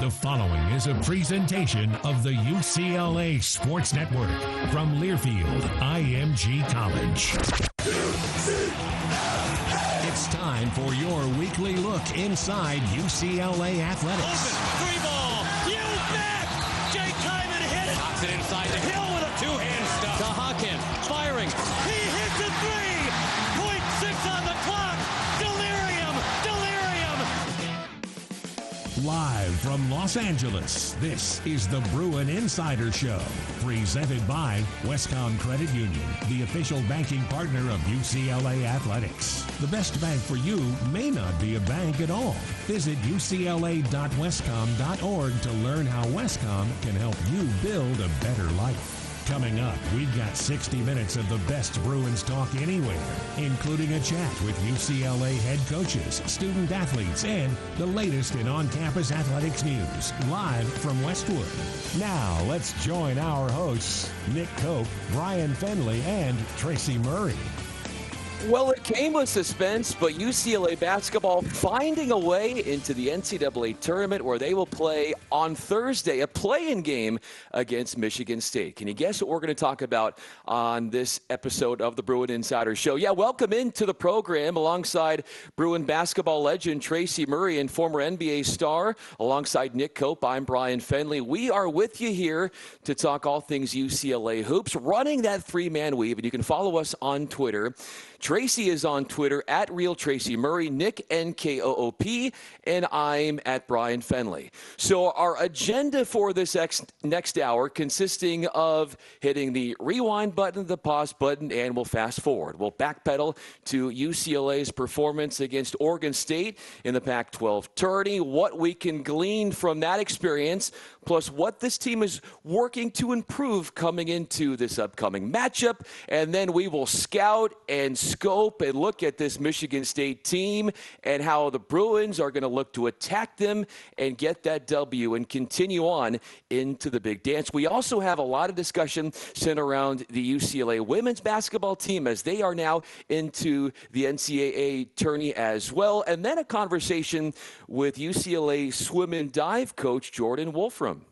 The following is a presentation of the UCLA Sports Network from Learfield IMG College. It's time for your weekly look inside UCLA athletics. From Los Angeles, this is the Bruin Insider Show, presented by Wescom Credit Union, the official banking partner of UCLA Athletics. The best bank for you may not be a bank at all. Visit ucla.wescom.org to learn how Wescom can help you build a better life. Coming up, we've got 60 minutes of the best Bruins talk anywhere, including a chat with UCLA head coaches, student athletes, and the latest in on campus athletics news, live from Westwood. Now, let's join our hosts, Nick Koop, Bryan Fenley, and Tracy Murray. Well, it came with suspense, but UCLA basketball finding a way into the NCAA tournament where they will play on Thursday, a play in game against Michigan State. Can you guess what we're going to talk about on this episode of the Bruin Insider Show? Yeah, welcome into the program alongside Bruin basketball legend Tracy Murray and former NBA star, alongside Nick Koop. I'm Bryan Fenley. We are with you here to talk all things UCLA hoops, running that three man weave, and you can follow us on Twitter. Tracy is on Twitter at Real Tracy Murray, Nick N K O O P, and I'm at Bryan Fenley. So our agenda for this ex- next hour consisting of hitting the rewind button, the pause button, and we'll fast forward. We'll backpedal to UCLA's performance against Oregon State in the Pac-12 tourney, what we can glean from that experience, plus what this team is working to improve coming into this upcoming matchup, and then we will scout and scope and look at this Michigan State team and how the Bruins are going to look to attack them and get that W and continue on into the big dance. We also have a lot of discussion centered around the UCLA women's basketball team as they are now into the NCAA tourney as well, and then a conversation with UCLA swim and dive coach Jordan Wolfrum.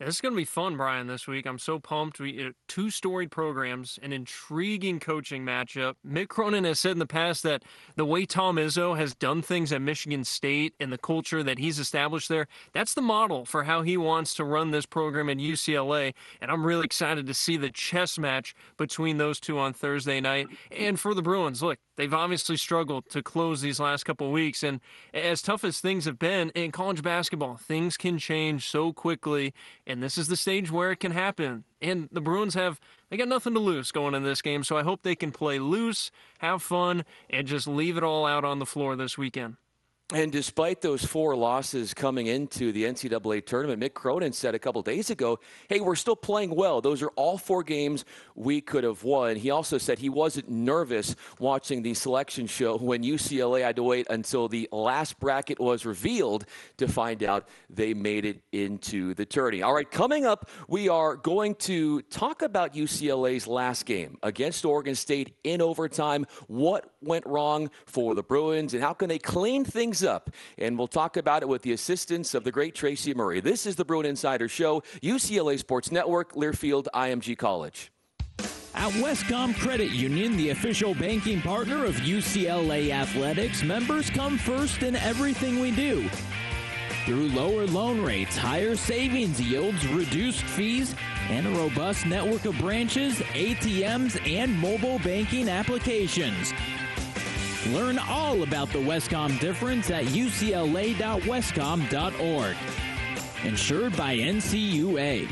This is going to be fun, Bryan, this week. I'm so pumped. We uh, two storied programs, an intriguing coaching matchup. Mick Cronin has said in the past that the way Tom Izzo has done things at Michigan State and the culture that he's established there, that's the model for how he wants to run this program at UCLA. And I'm really excited to see the chess match between those two on Thursday night. And for the Bruins, look, they've obviously struggled to close these last couple weeks. And as tough as things have been in college basketball, things can change so quickly and this is the stage where it can happen. And the Bruins have they got nothing to lose going in this game, so I hope they can play loose, have fun, and just leave it all out on the floor this weekend. And despite those four losses coming into the NCAA tournament, Mick Cronin said a couple days ago, hey, we're still playing well. Those are all four games we could have won. He also said he wasn't nervous watching the selection show when UCLA had to wait until the last bracket was revealed to find out they made it into the tourney. All right, coming up, we are going to talk about UCLA's last game against Oregon State in overtime. What went wrong for the Bruins and how can they clean things things up. And we'll talk about it with the assistance of the great Tracy Murray. This is the Bruin Insider Show, UCLA Sports Network, Learfield IMG College. At Wescom Credit Union, the official banking partner of UCLA Athletics, members come first in everything we do. Through lower loan rates, higher savings yields, reduced fees, and a robust network of branches, ATMs, and mobile banking applications. Learn all about the Wescom difference at ucla.wescom.org. Insured by NCUA.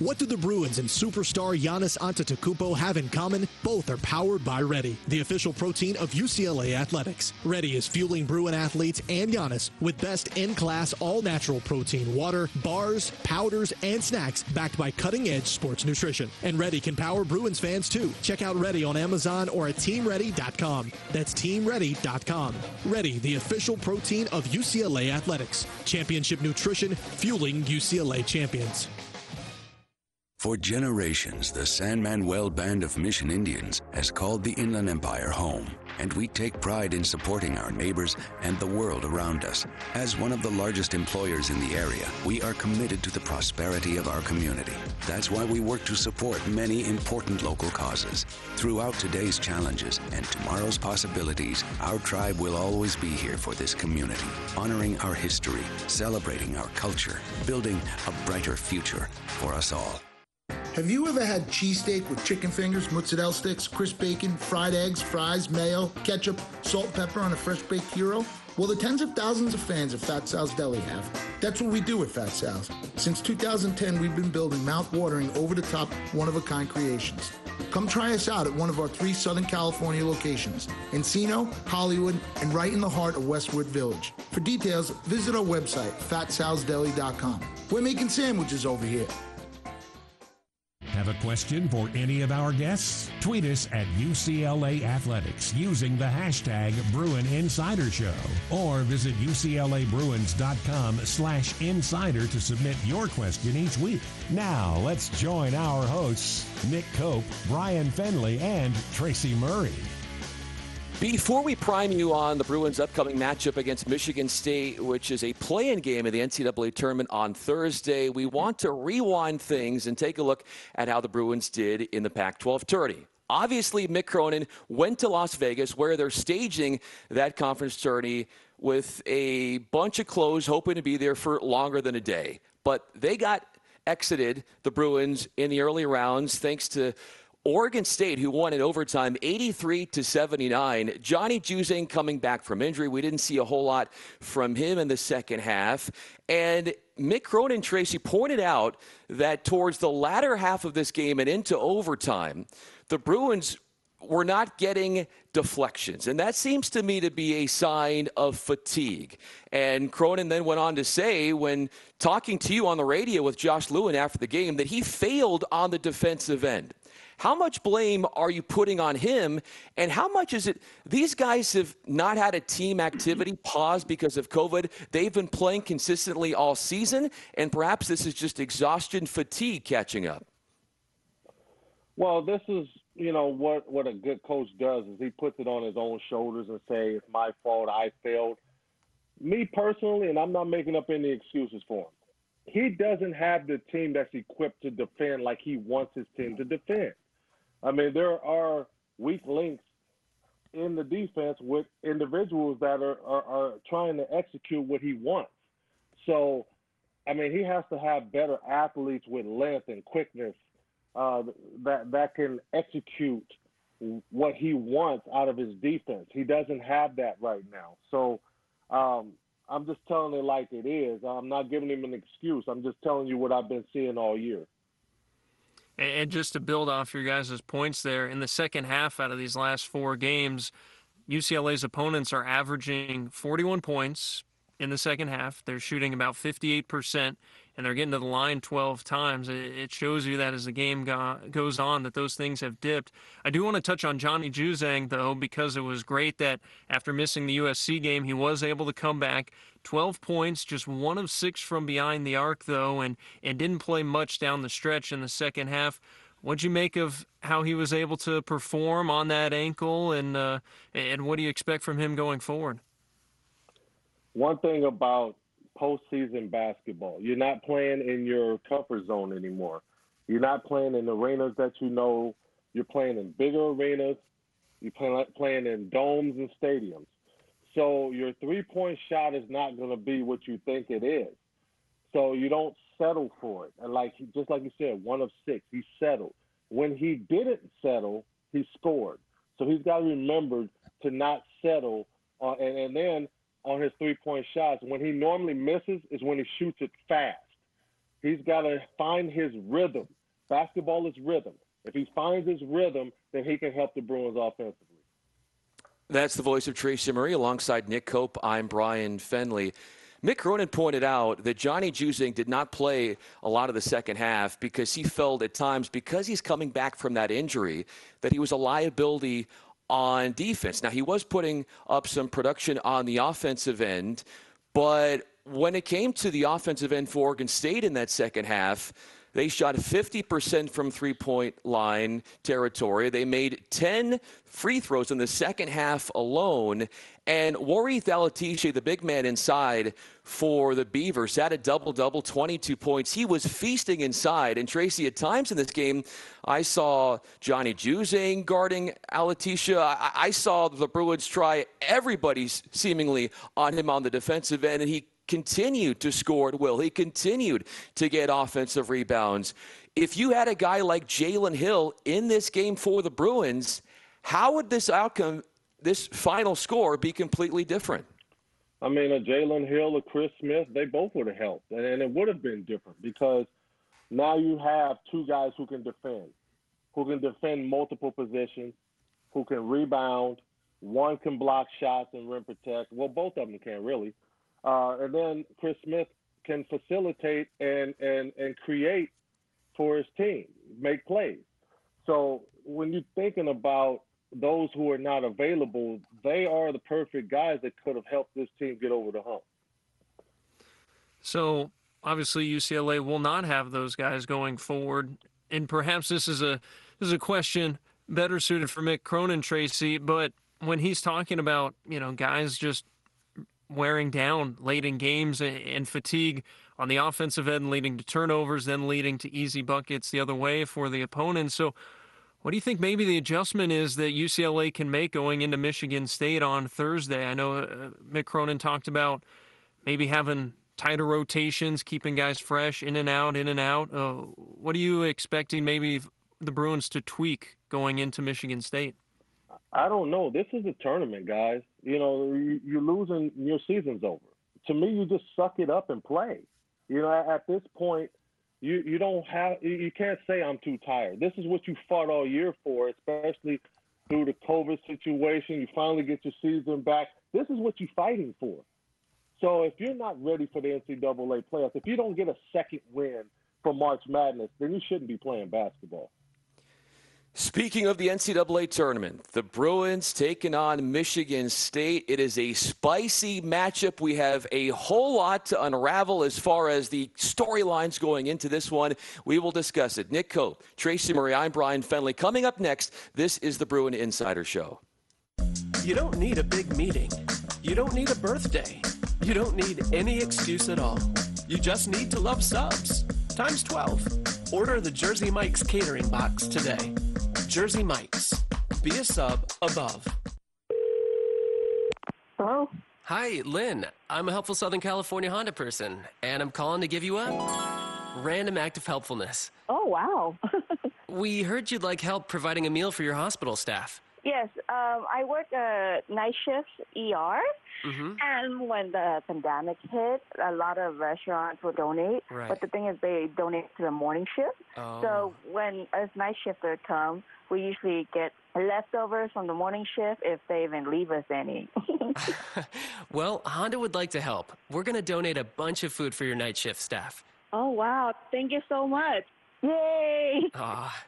What do the Bruins and superstar Giannis Antetokounmpo have in common? Both are powered by Ready, the official protein of UCLA Athletics. Ready is fueling Bruin athletes and Giannis with best in-class all-natural protein water, bars, powders, and snacks backed by cutting-edge sports nutrition. And Ready can power Bruins fans too. Check out Ready on Amazon or at teamready.com. That's teamready.com. Ready, the official protein of UCLA Athletics. Championship nutrition fueling UCLA champions. For generations, the San Manuel Band of Mission Indians has called the Inland Empire home, and we take pride in supporting our neighbors and the world around us. As one of the largest employers in the area, we are committed to the prosperity of our community. That's why we work to support many important local causes. Throughout today's challenges and tomorrow's possibilities, our tribe will always be here for this community, honoring our history, celebrating our culture, building a brighter future for us all. Have you ever had cheesesteak with chicken fingers, mozzarella sticks, crisp bacon, fried eggs, fries, mayo, ketchup, salt, pepper on a fresh baked hero? Well, the tens of thousands of fans of Fat Sal's Deli have. That's what we do at Fat Sal's. Since 2010, we've been building mouth-watering, over-the-top, one-of-a-kind creations. Come try us out at one of our three Southern California locations, Encino, Hollywood, and right in the heart of Westwood Village. For details, visit our website, fatsalsdeli.com. We're making sandwiches over here. Have a question for any of our guests? Tweet us at UCLA Athletics using the hashtag Bruin Insider Show or visit UCLABruins.com slash insider to submit your question each week. Now let's join our hosts, Nick Koop, Bryan Fenley, and Tracy Murray. Before we prime you on the Bruins' upcoming matchup against Michigan State, which is a play-in game in the NCAA tournament on Thursday, we want to rewind things and take a look at how the Bruins did in the Pac-12 tourney. Obviously, Mick Cronin went to Las Vegas where they're staging that conference tourney with a bunch of clothes, hoping to be there for longer than a day. But they got exited, the Bruins, in the early rounds thanks to Oregon State, who won in overtime 83 to 79. Johnny Juzang coming back from injury. We didn't see a whole lot from him in the second half. And Mick Cronin Tracy pointed out that towards the latter half of this game and into overtime, the Bruins were not getting deflections. And that seems to me to be a sign of fatigue. And Cronin then went on to say, when talking to you on the radio with Josh Lewin after the game, that he failed on the defensive end. How much blame are you putting on him? And how much is it? These guys have not had a team activity pause because of COVID. They've been playing consistently all season, and perhaps this is just exhaustion, fatigue catching up. Well, this is you know what what a good coach does is he puts it on his own shoulders and say it's my fault I failed. Me personally, and I'm not making up any excuses for him. He doesn't have the team that's equipped to defend like he wants his team to defend. I mean, there are weak links in the defense with individuals that are, are, are trying to execute what he wants. So, I mean, he has to have better athletes with length and quickness uh, that that can execute what he wants out of his defense. He doesn't have that right now. So, um, I'm just telling it like it is. I'm not giving him an excuse. I'm just telling you what I've been seeing all year. And just to build off your guys' points there, in the second half out of these last four games, UCLA's opponents are averaging 41 points in the second half. They're shooting about 58%, and they're getting to the line 12 times. It shows you that as the game go- goes on, that those things have dipped. I do want to touch on Johnny Juzang, though, because it was great that after missing the USC game, he was able to come back. 12 points, just one of six from behind the arc, though, and, and didn't play much down the stretch in the second half. What'd you make of how he was able to perform on that ankle, and uh, and what do you expect from him going forward? One thing about postseason basketball, you're not playing in your comfort zone anymore. You're not playing in arenas that you know. You're playing in bigger arenas. You're playing playing in domes and stadiums. So your three point shot is not going to be what you think it is. So you don't settle for it. And like just like you said, one of six, he settled. When he didn't settle, he scored. So he's got to remember to not settle. Uh, and, and then on his three point shots, when he normally misses is when he shoots it fast. He's got to find his rhythm. Basketball is rhythm. If he finds his rhythm, then he can help the Bruins offensively. That's the voice of Tracy Murray alongside Nick Koop. I'm Bryan Fenley. Mick Cronin pointed out that Johnny Juzang did not play a lot of the second half because he felt at times, because he's coming back from that injury, that he was a liability on defense. Now, he was putting up some production on the offensive end, but when it came to the offensive end for Oregon State in that second half, they shot 50% from three point line territory. They made 10 free throws in the second half alone. And Warith Alatishe, the big man inside for the Beavers, had a double double, 22 points. He was feasting inside. And Tracy, at times in this game, I saw Johnny Juzang guarding Alatishe. I, I saw the Bruins try everybody seemingly on him on the defensive end, and he continued to score at will. He continued to get offensive rebounds. If you had a guy like Jalen Hill in this game for the Bruins, how would this outcome, this final score, be completely different? I mean, a Jalen Hill, a Chris Smith, they both would have helped, and, and it would have been different because now you have two guys who can defend, who can defend multiple positions, who can rebound. One can block shots and rim protect. Well, both of them can really. Uh, and then Chris Smith can facilitate and, and, and create for his team, make plays. So when you're thinking about those who are not available, they are the perfect guys that could have helped this team get over the hump. So obviously UCLA will not have those guys going forward, and perhaps this is a this is a question better suited for Mick Cronin, Tracy. But when he's talking about you know guys just wearing down late in games and fatigue on the offensive end, leading to turnovers, then leading to easy buckets the other way for the opponent. So, what do you think maybe the adjustment is that UCLA can make going into Michigan State on Thursday? I know uh, Mick Cronin talked about maybe having tighter rotations, keeping guys fresh, in and out, in and out. Uh, what are you expecting maybe the Bruins to tweak going into Michigan State? I don't know. This is a tournament, guys. You know, you're losing, your season's over. To me, you just suck it up and play. You know, at this point, you you don't have you can't say I'm too tired. This is what you fought all year for, especially through the COVID situation. You finally get your season back. This is what you're fighting for. So if you're not ready for the NCAA playoffs, if you don't get a second win for March Madness, then you shouldn't be playing basketball. Speaking of the NCAA tournament, the Bruins taking on Michigan State. It is a spicy matchup. We have a whole lot to unravel as far as the storylines going into this one. We will discuss it. Nick Koop, Tracy Murray, I'm Bryan Fenley. Coming up next, this is the Bruin Insider Show. You don't need a big meeting. You don't need a birthday. You don't need any excuse at all. You just need to love subs. Times 12. Order the Jersey Mike's catering box today. Jersey Mike's. Be a sub above. Hello? Hi, Lynn. I'm a helpful Southern California Honda person, and I'm calling to give you a random act of helpfulness. Oh, wow. we heard you'd like help providing a meal for your hospital staff. Yes, um, I work uh, night shifts ER, Mm-hmm. And when the pandemic hit, a lot of restaurants will donate. Right. But the thing is, they donate to the morning shift. Oh. So when us night shifters come, we usually get leftovers from the morning shift if they even leave us any. Well, Honda would like to help. We're going to donate a bunch of food for your night shift staff. oh, wow. Thank you so much. Yay! Ah.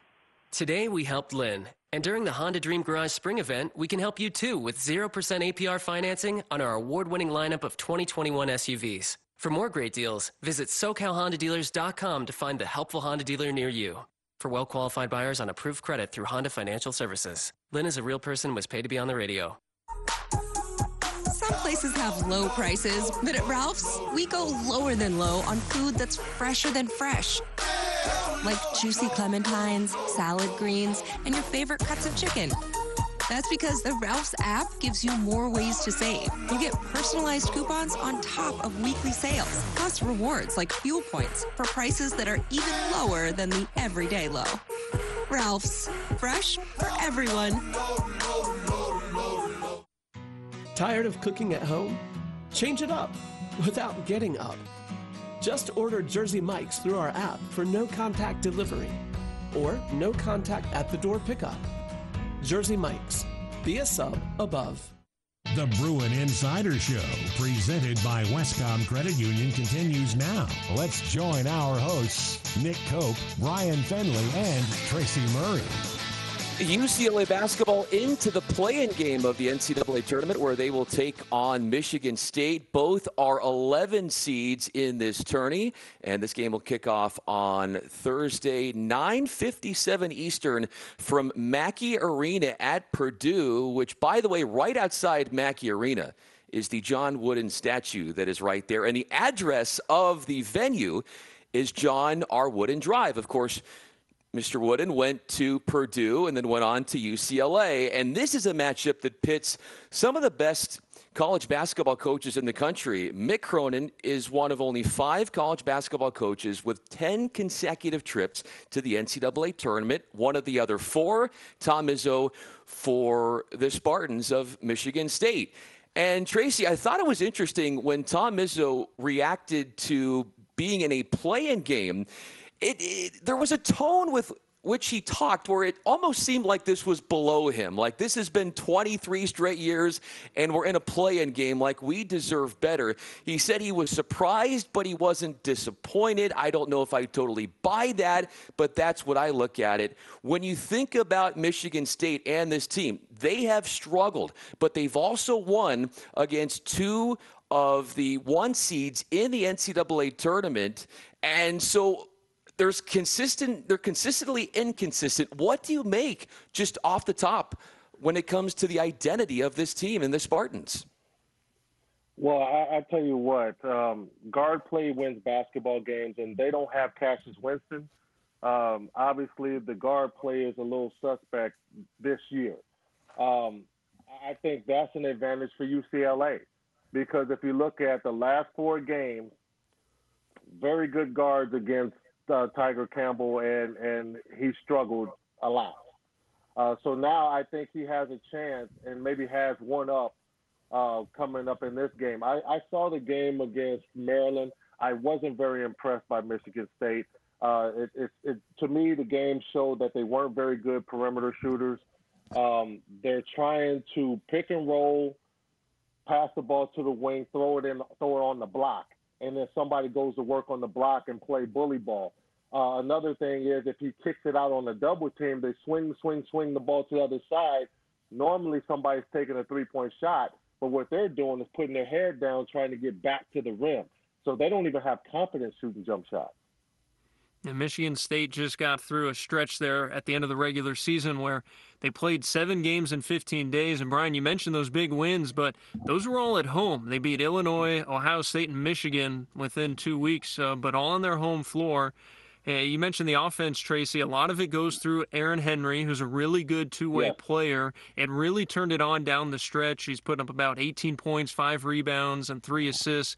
Today we helped Lynn. And during the Honda Dream Garage Spring event, we can help you too with 0% APR financing on our award winning lineup of 2021 SUVs. For more great deals, visit SoCalHondaDealers.com to find the helpful Honda dealer near you. For well qualified buyers on approved credit through Honda Financial Services. Lynn is a real person, was paid to be on the radio. Some places have low prices, but at Ralph's, we go lower than low on food that's fresher than fresh. Like juicy clementines, salad greens, and your favorite cuts of chicken. That's because the Ralph's app gives you more ways to save. You get personalized coupons on top of weekly sales, plus rewards like fuel points for prices that are even lower than the everyday low. Ralph's, fresh for everyone. Tired of cooking at home? Change it up without getting up. Just order Jersey Mike's through our app for no contact delivery or no contact at the door pickup. Jersey Mike's. Be a sub above. The Bruin Insider Show, presented by Wescom Credit Union, continues now. Let's join our hosts, Nick Koop, Bryan Fenley, and Tracy Murray. UCLA basketball into the play-in game of the NCAA tournament where they will take on Michigan State. Both are 11 seeds in this tourney, and this game will kick off on Thursday, 9:57 Eastern from Mackey Arena at Purdue, which by the way, right outside Mackey Arena is the John Wooden statue that is right there, and the address of the venue is John R. Wooden Drive. Of course, Mr. Wooden went to Purdue and then went on to UCLA. And this is a matchup that pits some of the best college basketball coaches in the country. Mick Cronin is one of only five college basketball coaches with 10 consecutive trips to the NCAA tournament. One of the other four, Tom Izzo for the Spartans of Michigan State. And Tracy, I thought it was interesting when Tom Izzo reacted to being in a play-in game it, it, there was a tone with which he talked where it almost seemed like this was below him. Like this has been 23 straight years and we're in a play-in game like we deserve better. He said he was surprised but he wasn't disappointed. I don't know if I totally buy that, but that's what I look at it. When you think about Michigan State and this team, they have struggled, but they've also won against two of the one seeds in the NCAA tournament. And so there's consistent they're consistently inconsistent what do you make just off the top when it comes to the identity of this team and the spartans Well, I, I tell you what, um, guard play wins basketball games, and they don't have Cassius Winston. Um, obviously, the guard play is a little suspect this year. Um, I think that's an advantage for UCLA because if you look at the last four games, very good guards against uh, Tiger Campbell, and and he struggled a lot. Uh, so now I think he has a chance, and maybe has one up uh, coming up in this game. I, I saw the game against Maryland. I wasn't very impressed by Michigan State. Uh, it, it, it, to me, the game showed that they weren't very good perimeter shooters. Um, they're trying to pick and roll, pass the ball to the wing, throw it in, throw it on the block, and then somebody goes to work on the block and play bully ball. Uh, another thing is if he kicks it out on the double team, they swing, swing, swing the ball to the other side. Normally, somebody's taking a three-point shot, but what they're doing is putting their head down, trying to get back to the rim. So they don't even have confidence shooting jump shots. And Michigan State just got through a stretch there at the end of the regular season where they played seven games in 15 days. And Bryan, you mentioned those big wins, but those were all at home. They beat Illinois, Ohio State, and Michigan within two weeks, uh, but all on their home floor. Uh, you mentioned the offense, Tracy. A lot of it goes through Aaron Henry, who's a really good two way Yeah. player and really turned it on down the stretch. He's put up about 18 points, five rebounds, and three assists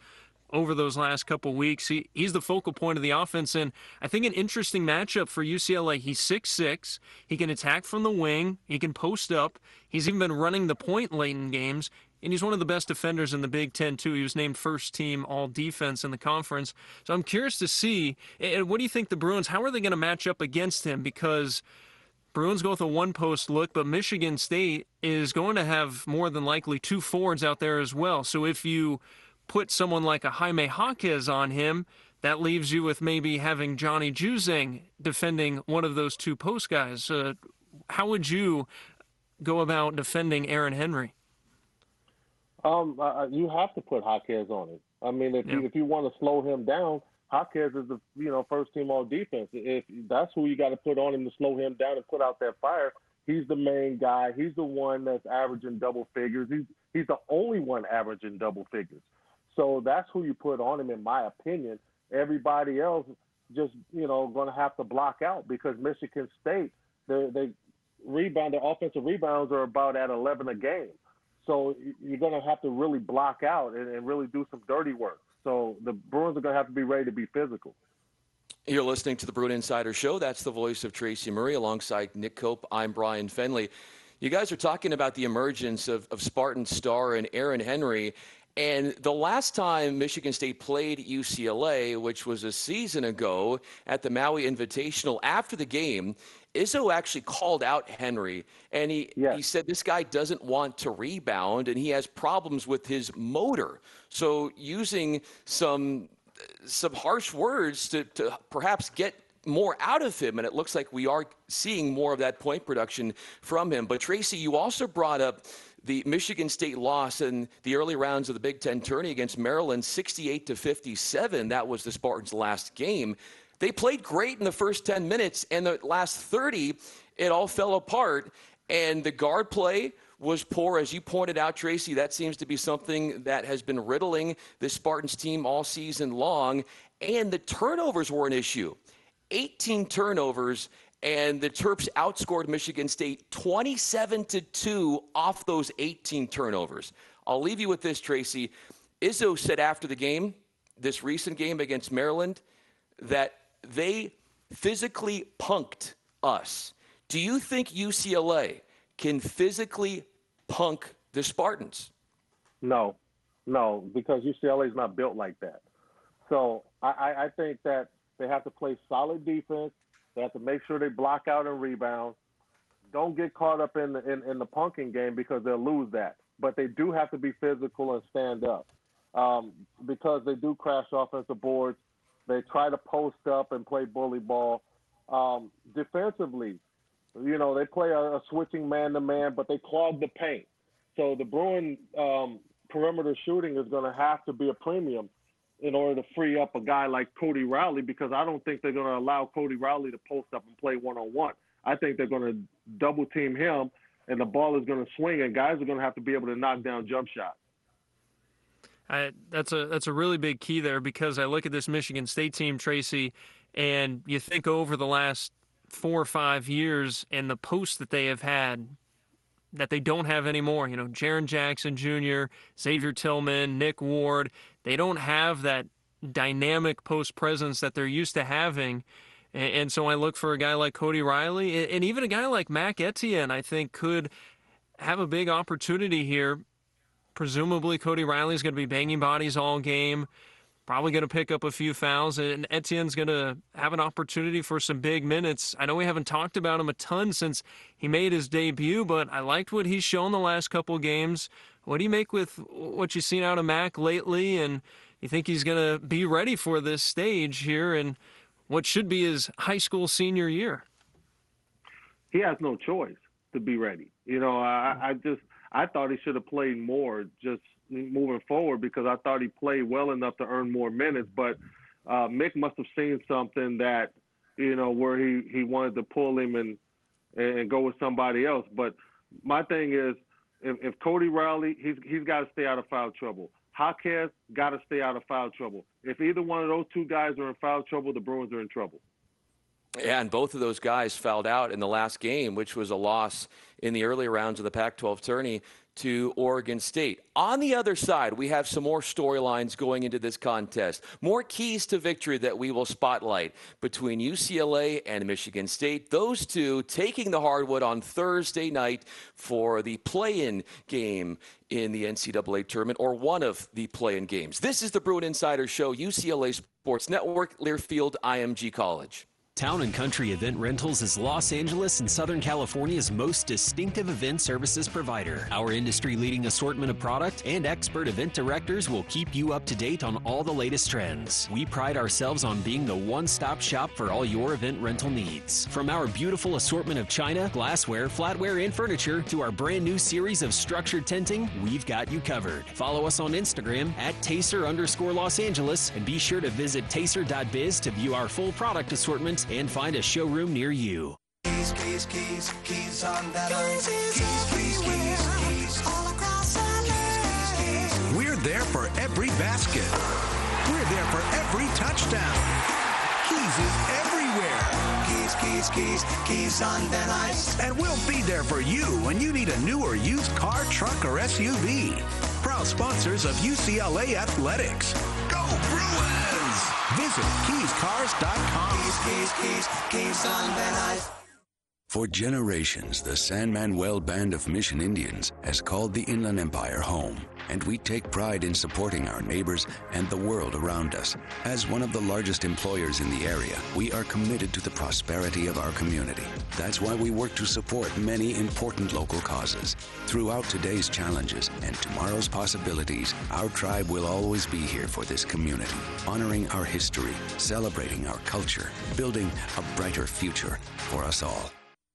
over those last couple weeks. He, he's the focal point of the offense, and I think an interesting matchup for UCLA. He's 6'6. He can attack from the wing, he can post up. He's even been running the point late in games. And he's one of the best defenders in the Big Ten, too. He was named first team all defense in the conference. So I'm curious to see and what do you think the Bruins, how are they going to match up against him? Because Bruins go with a one post look, but Michigan State is going to have more than likely two forwards out there as well. So if you put someone like a Jaime Jaquez on him, that leaves you with maybe having Johnny Juzang defending one of those two post guys. Uh, how would you go about defending Aaron Henry? Um, uh, you have to put Jaquez on it. I mean, if you if you want to slow him down, Jaquez is the you know first team all defense. If that's who you got to put on him to slow him down and put out that fire, he's the main guy. He's the one that's averaging double figures. He's he's the only one averaging double figures. So that's who you put on him, in my opinion. Everybody else just you know going to have to block out because Michigan State they they rebound their offensive rebounds are about at 11 a game. So you're going to have to really block out and, and really do some dirty work. So the Bruins are going to have to be ready to be physical. You're listening to the Bruin Insider Show. That's the voice of Tracy Murray alongside Nick Koop. I'm Bryan Fenley. You guys are talking about the emergence of, of Spartan star and Aaron Henry. And the last time Michigan State played UCLA, which was a season ago at the Maui Invitational, after the game, Izzo actually called out Henry, and he, yes. he said this guy doesn't want to rebound, and he has problems with his motor. So using some some harsh words to, to perhaps get more out of him, and it looks like we are seeing more of that point production from him. But Tracy, you also brought up the Michigan State loss in the early rounds of the Big Ten tourney against Maryland, 68 to 57. That was the Spartans' last game. They played great in the first 10 minutes, and the last 30, it all fell apart. And the guard play was poor, as you pointed out, Tracy. That seems to be something that has been riddling the Spartans team all season long. And the turnovers were an issue 18 turnovers, and the Terps outscored Michigan State 27 to 2 off those 18 turnovers. I'll leave you with this, Tracy. Izzo said after the game, this recent game against Maryland, that they physically punked us. Do you think UCLA can physically punk the Spartans? No, no, because UCLA is not built like that. So I, I think that they have to play solid defense. They have to make sure they block out and rebound. Don't get caught up in the, in, in the punking game because they'll lose that. But they do have to be physical and stand up um, because they do crash offensive boards. They try to post up and play bully ball. Um, defensively, you know, they play a, a switching man to man, but they clog the paint. So the Bruin um, perimeter shooting is going to have to be a premium in order to free up a guy like Cody Riley because I don't think they're going to allow Cody Riley to post up and play one on one. I think they're going to double team him and the ball is going to swing and guys are going to have to be able to knock down jump shots. I, that's a that's a really big key there because I look at this Michigan State team, Tracy, and you think over the last four or five years and the posts that they have had that they don't have anymore. You know, Jaren Jackson Jr., Xavier Tillman, Nick Ward, they don't have that dynamic post presence that they're used to having. And, so I look for a guy like Cody Riley and even a guy like Mac Etienne, I think could have a big opportunity here Presumably, Cody Riley's going to be banging bodies all game, probably going to pick up a few fouls, and Etienne's going to have an opportunity for some big minutes. I know we haven't talked about him a ton since he made his debut, but I liked what he's shown the last couple games. What do you make with what you've seen out of Mac lately, and you think he's going to be ready for this stage here in what should be his high school senior year? He has no choice to be ready. You know, I, I just I thought he should have played more just moving forward because I thought he played well enough to earn more minutes. But uh, Mick must have seen something that you know where he he wanted to pull him and and go with somebody else. But my thing is, if, if Cody Riley, he's he's got to stay out of foul trouble. Jaquez got to stay out of foul trouble. If either one of those two guys are in foul trouble, the Bruins are in trouble. Yeah, and both of those guys fouled out in the last game, which was a loss in the earlier rounds of the Pac 12 tourney to Oregon State. On the other side, we have some more storylines going into this contest, more keys to victory that we will spotlight between UCLA and Michigan State. Those two taking the hardwood on Thursday night for the play in game in the NCAA tournament or one of the play in games. This is the Bruin Insider Show, UCLA Sports Network, Learfield IMG College. Town and Country Event Rentals is Los Angeles and Southern California's most distinctive event services provider. Our industry leading assortment of product and expert event directors will keep you up to date on all the latest trends. We pride ourselves on being the one stop shop for all your event rental needs. From our beautiful assortment of china, glassware, flatware, and furniture to our brand new series of structured tenting, we've got you covered. Follow us on Instagram at Tacer underscore Los Angeles and be sure to visit tacer.biz to view our full product assortment and find a showroom near you. Keys, keys, keys, keys on Van Nuys. Keys, keys, keys, keys. All across LA. We're there for every basket. We're there for every touchdown. Keys is everywhere. Keys, keys, keys, on Van Nuys. And we'll be there for you when you need a new or used car, truck, or SUV. Proud sponsors of UCLA Athletics. Go Bruins! Visit keyescars.com. Keys, keys, keys, keys on Van Nuys. For generations, the San Manuel Band of Mission Indians has called the Inland Empire home, and we take pride in supporting our neighbors and the world around us. As one of the largest employers in the area, we are committed to the prosperity of our community. That's why we work to support many important local causes. Throughout today's challenges and tomorrow's possibilities, our tribe will always be here for this community, honoring our history, celebrating our culture, building a brighter future for us all.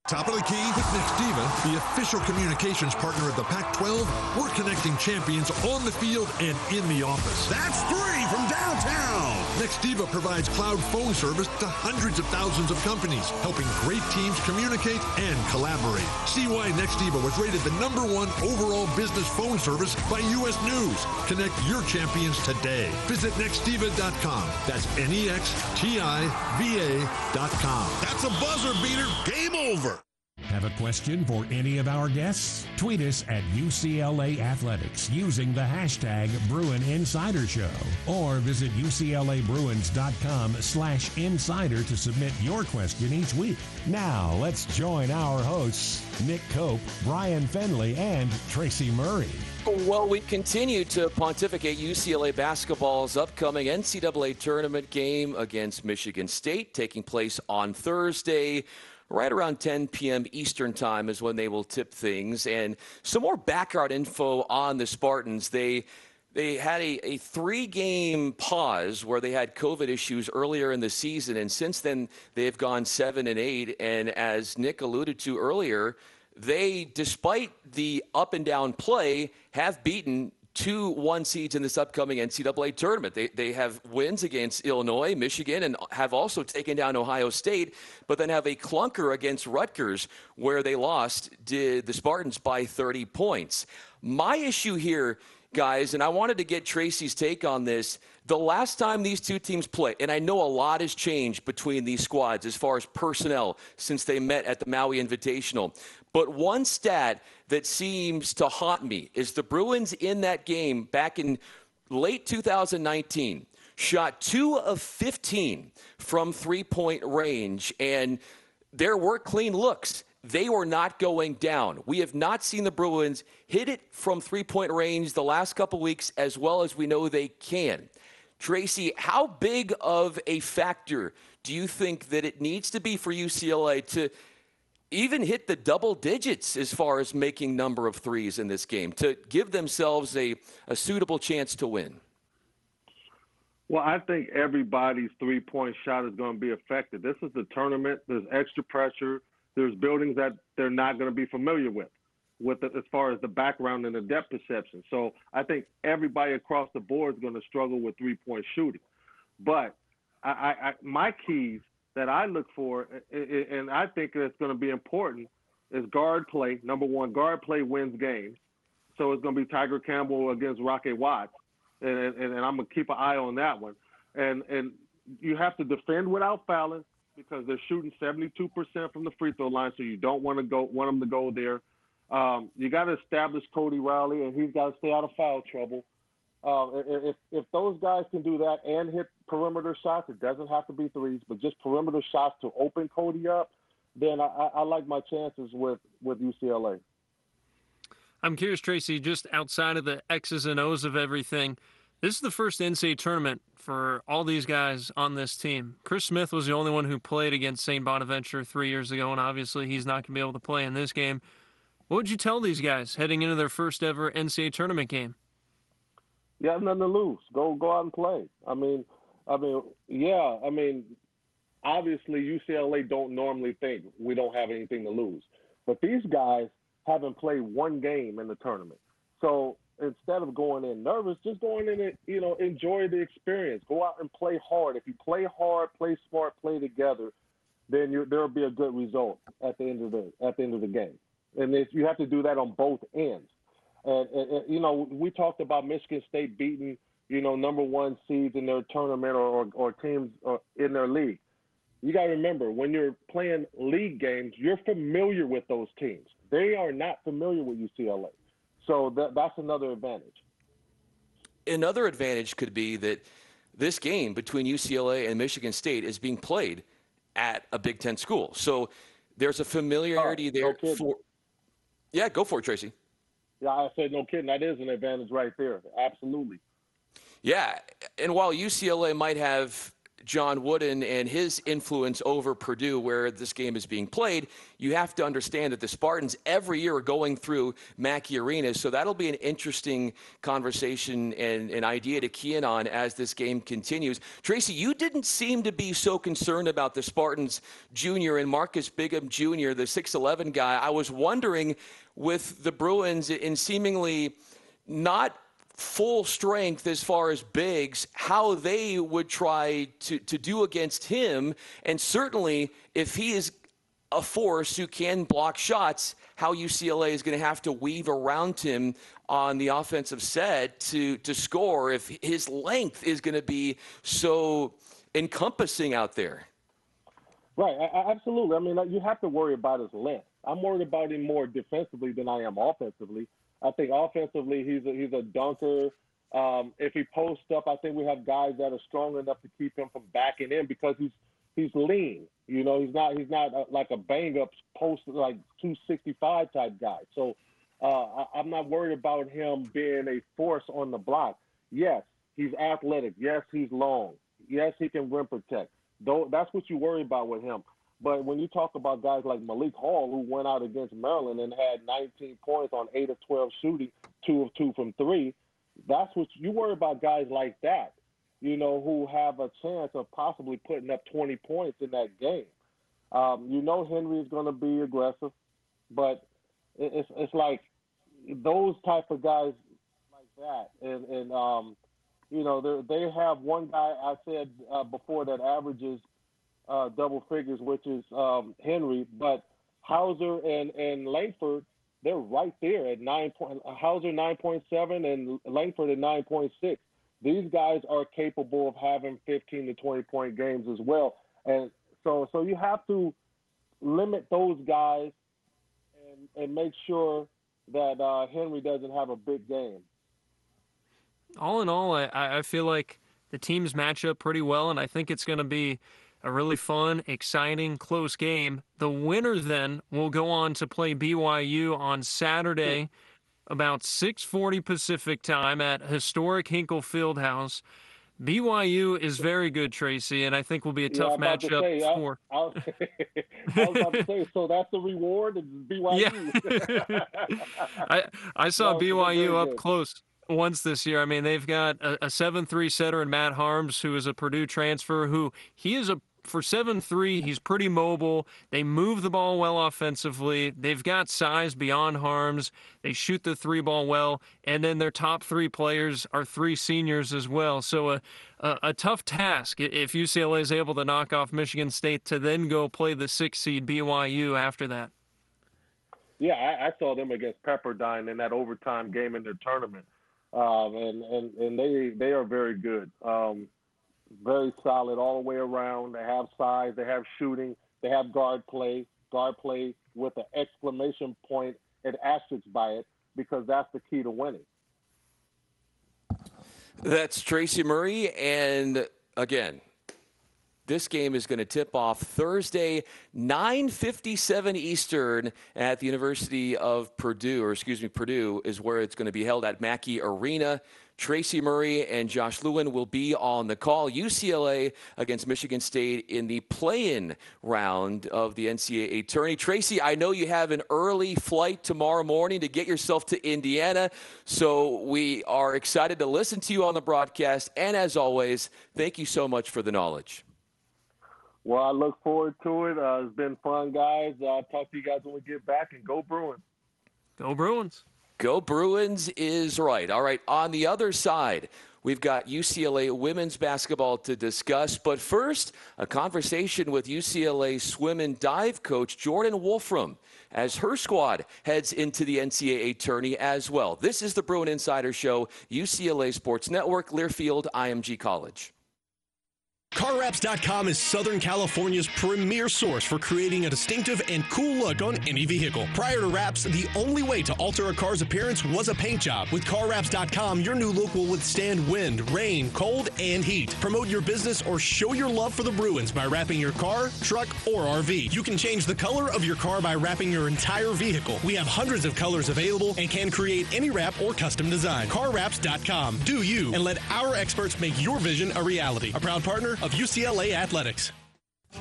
Top of the key with Nextiva, the official communications partner of the Pac 12. We're connecting champions on the field and in the office. That's three from downtown. Nextiva provides cloud phone service to hundreds of thousands of companies, helping great teams communicate and collaborate. See why Nextiva was rated the number one overall business phone service by U.S. News. Connect your champions today. Visit Nextiva.com. That's N E X T I V A.com. That's a buzzer beater. Game over. Have a question for any of our guests? Tweet us at UCLA Athletics using the hashtag Bruin Insider Show or visit UCLABruins.com slash insider to submit your question each week. Now let's join our hosts, Nick Koop, Bryan Fenley, and Tracy Murray. Well, we continue to pontificate UCLA basketball's upcoming NCAA tournament game against Michigan State, taking place on Thursday right around 10 p.m. Eastern Time is when they will tip things. And some more background info on the Spartans. They they had a, a three game pause where they had COVID issues earlier in the season, and since then they've gone seven and eight. And as Nick alluded to earlier, they, despite the up and down play, have beaten two one seeds in this upcoming NCAA tournament. They, they have wins against Illinois, Michigan, and have also taken down Ohio State, but then have a clunker against Rutgers where they lost did the Spartans by 30 points. My issue here, guys, and I wanted to get Tracy's take on this. The last time these two teams played, and I know a lot has changed between these squads as far as personnel since they met at the Maui Invitational. But one stat that seems to haunt me is the Bruins in that game back in late 2019 shot two of 15 from three point range, and there were clean looks. They were not going down. We have not seen the Bruins hit it from three point range the last couple weeks as well as we know they can. Tracy, how big of a factor do you think that it needs to be for UCLA to even hit the double digits as far as making number of threes in this game to give themselves a, a suitable chance to win? Well, I think everybody's three point shot is going to be affected. This is the tournament. There's extra pressure. There's buildings that they're not going to be familiar with, with the, as far as the background and the depth perception. So I think everybody across the board is going to struggle with three point shooting. But I, I, my keys that I look for, and I think it's going to be important, is guard play. Number one, guard play wins games. So it's going to be Tiger Campbell against Rocket Watts, and, and, and I'm going to keep an eye on that one. And and you have to defend without fouling. because they're shooting 72% from the free throw line, so you don't want to go want them to go there. Um, you got to establish Cody Riley, and he's got to stay out of foul trouble. Um, if if those guys can do that and hit perimeter shots, it doesn't have to be threes, but just perimeter shots to open Cody up, then I, I like my chances with with UCLA. I'm curious, Tracy, just outside of the X's and O's of everything, this is the first NCAA tournament for all these guys on this team. Chris Smith was the only one who played against St. Bonaventure three years ago, and obviously he's not going to be able to play in this game. What would you tell these guys heading into their first ever NCAA tournament game? You have nothing to lose. Go go out and play. I mean, I mean, yeah. I mean, obviously UCLA don't normally think we don't have anything to lose, but these guys haven't played one game in the tournament. So instead of going in nervous, just going in and you know enjoy the experience. Go out and play hard. If you play hard, play smart, play together, then there'll be a good result at the end of the at the end of the game. And if you have to do that on both ends. And, and, and you know, we talked about Michigan State beating you know number one seeds in their tournament or or, or teams uh, in their league. You got to remember when you're playing league games, you're familiar with those teams. They are not familiar with UCLA. So that, that's another advantage. Another advantage could be that this game between UCLA and Michigan State is being played at a Big Ten school. So there's a familiarity oh, there no for. Yeah, go for it, Tracy. Yeah, I said no kidding. That is an advantage right there. Absolutely. Yeah, and while UCLA might have John Wooden and his influence over Purdue, where this game is being played, you have to understand that the Spartans every year are going through Mackey Arena. So that'll be an interesting conversation and an idea to key in on as this game continues. Tracy, you didn't seem to be so concerned about the Spartans junior and Marcus Bingham Jr., the 6'11 guy. I was wondering with the Bruins in seemingly not full strength as far as bigs, how they would try to, to do against him. And certainly, if he is a force who can block shots, how UCLA is going to have to weave around him on the offensive set to, to score if his length is going to be so encompassing out there. Right, absolutely. I mean, you have to worry about his length. I'm worried about him more defensively than I am offensively. I think offensively, he's a, he's a dunker. Um, if he posts up, I think we have guys that are strong enough to keep him from backing in because he's he's lean. You know, he's not he's not a, like a bang up post like 265 type guy. So uh, I, I'm not worried about him being a force on the block. Yes, he's athletic. Yes, he's long. Yes, he can rim protect. Though that's what you worry about with him. But when you talk about guys like Malik Hall, who went out against Maryland and had 19 points on 8 of 12 shooting, 2 of 2 from 3, that's what you worry about guys like that, you know, who have a chance of possibly putting up 20 points in that game. Um, you know Henry is going to be aggressive, but it's it's like those type of guys like that, and and um, you know they have one guy I said uh, before that averages – uh, double figures, which is um, Henry. But Hauser and, and Langford, they're right there at nine point. Hauser nine point seven and Langford at nine point six. These guys are capable of having fifteen to twenty point games as well, and so so you have to limit those guys and and make sure that uh, Henry doesn't have a big game. All in all, I, I feel like the teams match up pretty well, and I think it's going to be a really fun, exciting, close game. The winner then will go on to play BYU on Saturday about 6:40 Pacific time at historic Hinkle Fieldhouse. BYU is very good, Tracy, and I think will be a tough yeah, matchup say, for. I, I, I, was about to say, so that's the reward, BYU. Yeah. I I saw no, BYU up good. close once this year. I mean, they've got a, 7-3 setter in Matt Haarms, who is a Purdue transfer, who he is a for 7 3, he's pretty mobile. They move the ball well offensively. They've got size beyond Haarms. They shoot the three ball well. And then their top three players are three seniors as well. So a, a, a tough task if UCLA is able to knock off Michigan State to then go play the six seed BYU after that. Yeah, I, I saw them against Pepperdine in that overtime game in their tournament. Um, and, and, and they they are very good. Um, very solid all the way around. They have size, they have shooting, they have guard play, guard play with an exclamation point and asterisk by it because that's the key to winning. That's Tracy Murray. And again, this game is going to tip off Thursday, 9:57 Eastern at the University of Purdue, or excuse me, Purdue is where it's going to be held at Mackey Arena. Tracy Murray and Josh Lewin will be on the call. UCLA against Michigan State in the play-in round of the NCAA tourney. Tracy, I know you have an early flight tomorrow morning to get yourself to Indiana, so we are excited to listen to you on the broadcast. And as always, thank you so much for the knowledge. Well, I look forward to it. Uh, it's been fun, guys. I'll talk to you guys when we get back and go Bruins. Go Bruins. Go Bruins is right. All right, on the other side, we've got UCLA women's basketball to discuss. But first, a conversation with UCLA swim and dive coach Jordan Wolfrum as her squad heads into the NCAA tourney as well. This is the Bruin Insider Show, UCLA Sports Network, Learfield, IMG College. CarWraps.com is Southern California's premier source for creating a distinctive and cool look on any vehicle. Prior to wraps, the only way to alter a car's appearance was a paint job. With CarWraps.com, your new look will withstand wind, rain, cold, and heat. Promote your business or show your love for the Bruins by wrapping your car, truck, or RV. You can change the color of your car by wrapping your entire vehicle. We have hundreds of colors available and can create any wrap or custom design. CarWraps.com. Do you and let our experts make your vision a reality. A proud partner of UCLA Athletics.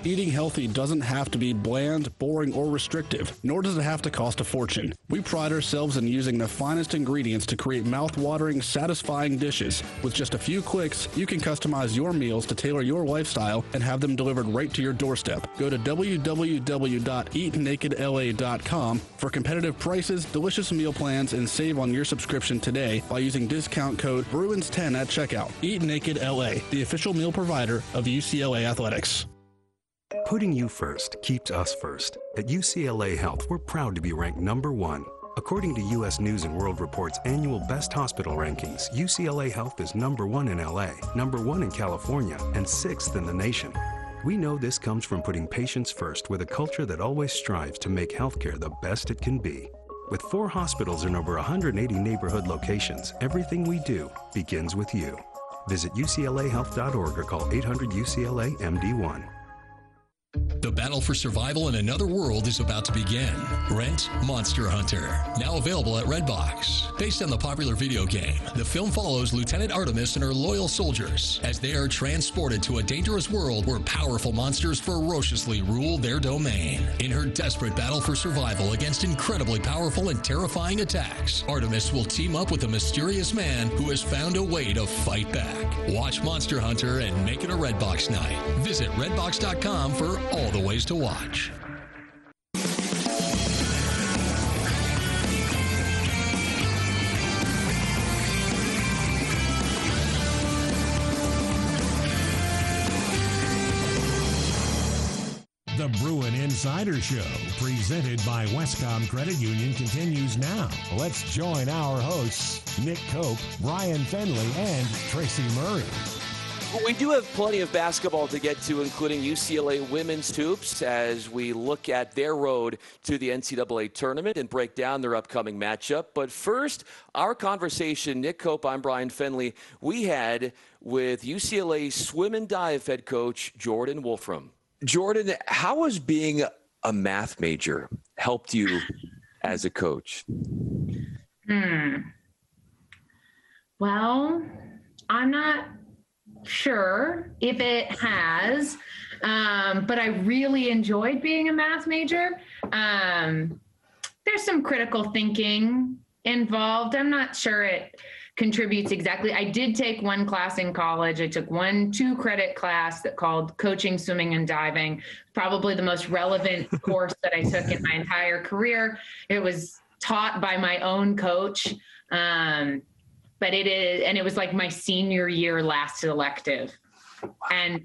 Eating healthy doesn't have to be bland, boring, or restrictive, nor does it have to cost a fortune. We pride ourselves in using the finest ingredients to create mouth-watering, satisfying dishes. With just a few clicks, you can customize your meals to tailor your lifestyle and have them delivered right to your doorstep. Go to www.eatnakedla.com for competitive prices, delicious meal plans, and save on your subscription today by using discount code BRUINS10 at checkout. Eat Naked LA, the official meal provider of UCLA Athletics. Putting you first keeps us first. At UCLA Health, we're proud to be ranked number one. According to U.S. News and World Report's annual Best Hospital rankings, UCLA Health is number one in LA, number one in California, and sixth in the nation. We know this comes from putting patients first with a culture that always strives to make healthcare the best it can be. With four hospitals in over 180 neighborhood locations, everything we do begins with you. Visit UCLAHealth.org or call 800 UCLA MD1. The battle for survival in another world is about to begin. Rent Monster Hunter, now available at Redbox. Based on the popular video game, the film follows Lieutenant Artemis and her loyal soldiers as they are transported to a dangerous world where powerful monsters ferociously rule their domain. In her desperate battle for survival against incredibly powerful and terrifying attacks, Artemis will team up with a mysterious man who has found a way to fight back. Watch Monster Hunter and make it a Redbox night. Visit redbox.com for all the ways to watch. The Bruin Insider Show, presented by Wescom Credit Union, continues now. Let's join our hosts, Nick Koop, Bryan Fenley, and Tracy Murray. We do have plenty of basketball to get to, including UCLA women's hoops, as we look at their road to the NCAA tournament and break down their upcoming matchup. But first, our conversation, Nick Koop, I'm Bryan Fenley, we had with UCLA swim and dive head coach Jordan Wolfrum. Jordan, how has being a math major helped you as a coach? Hmm. Well, I'm not sure if it has, um, but I really enjoyed being a math major. Um, there's some critical thinking involved. I'm not sure it contributes exactly. I did take one class in college. I took one two credit class that called coaching swimming and diving. Probably the most relevant course that I took in my entire career. It was taught by my own coach. Um, but it is and it was like my senior year last elective and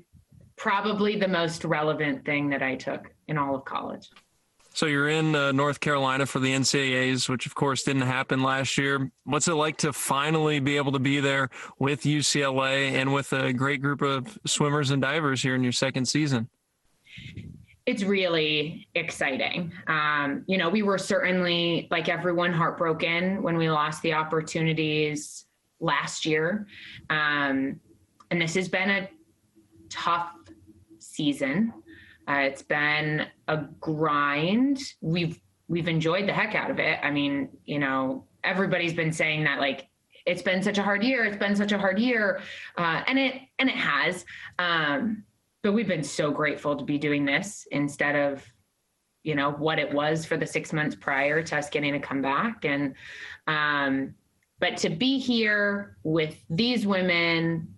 probably the most relevant thing that I took in all of college. So you're in uh, North Carolina for the NCAAs, which of course didn't happen last year. What's it like to finally be able to be there with UCLA and with a great group of swimmers and divers here in your second season? It's really exciting. Um, you know, we were certainly, like everyone, heartbroken when we lost the opportunities last year. Um, and this has been a tough season. Uh, it's been a grind. We've we've enjoyed the heck out of it. I mean, you know, everybody's been saying that like it's been such a hard year. It's been such a hard year, uh, and it and it has. Um, but we've been so grateful to be doing this instead of you know what it was for the six months prior to us getting to come back and um, but to be here with these women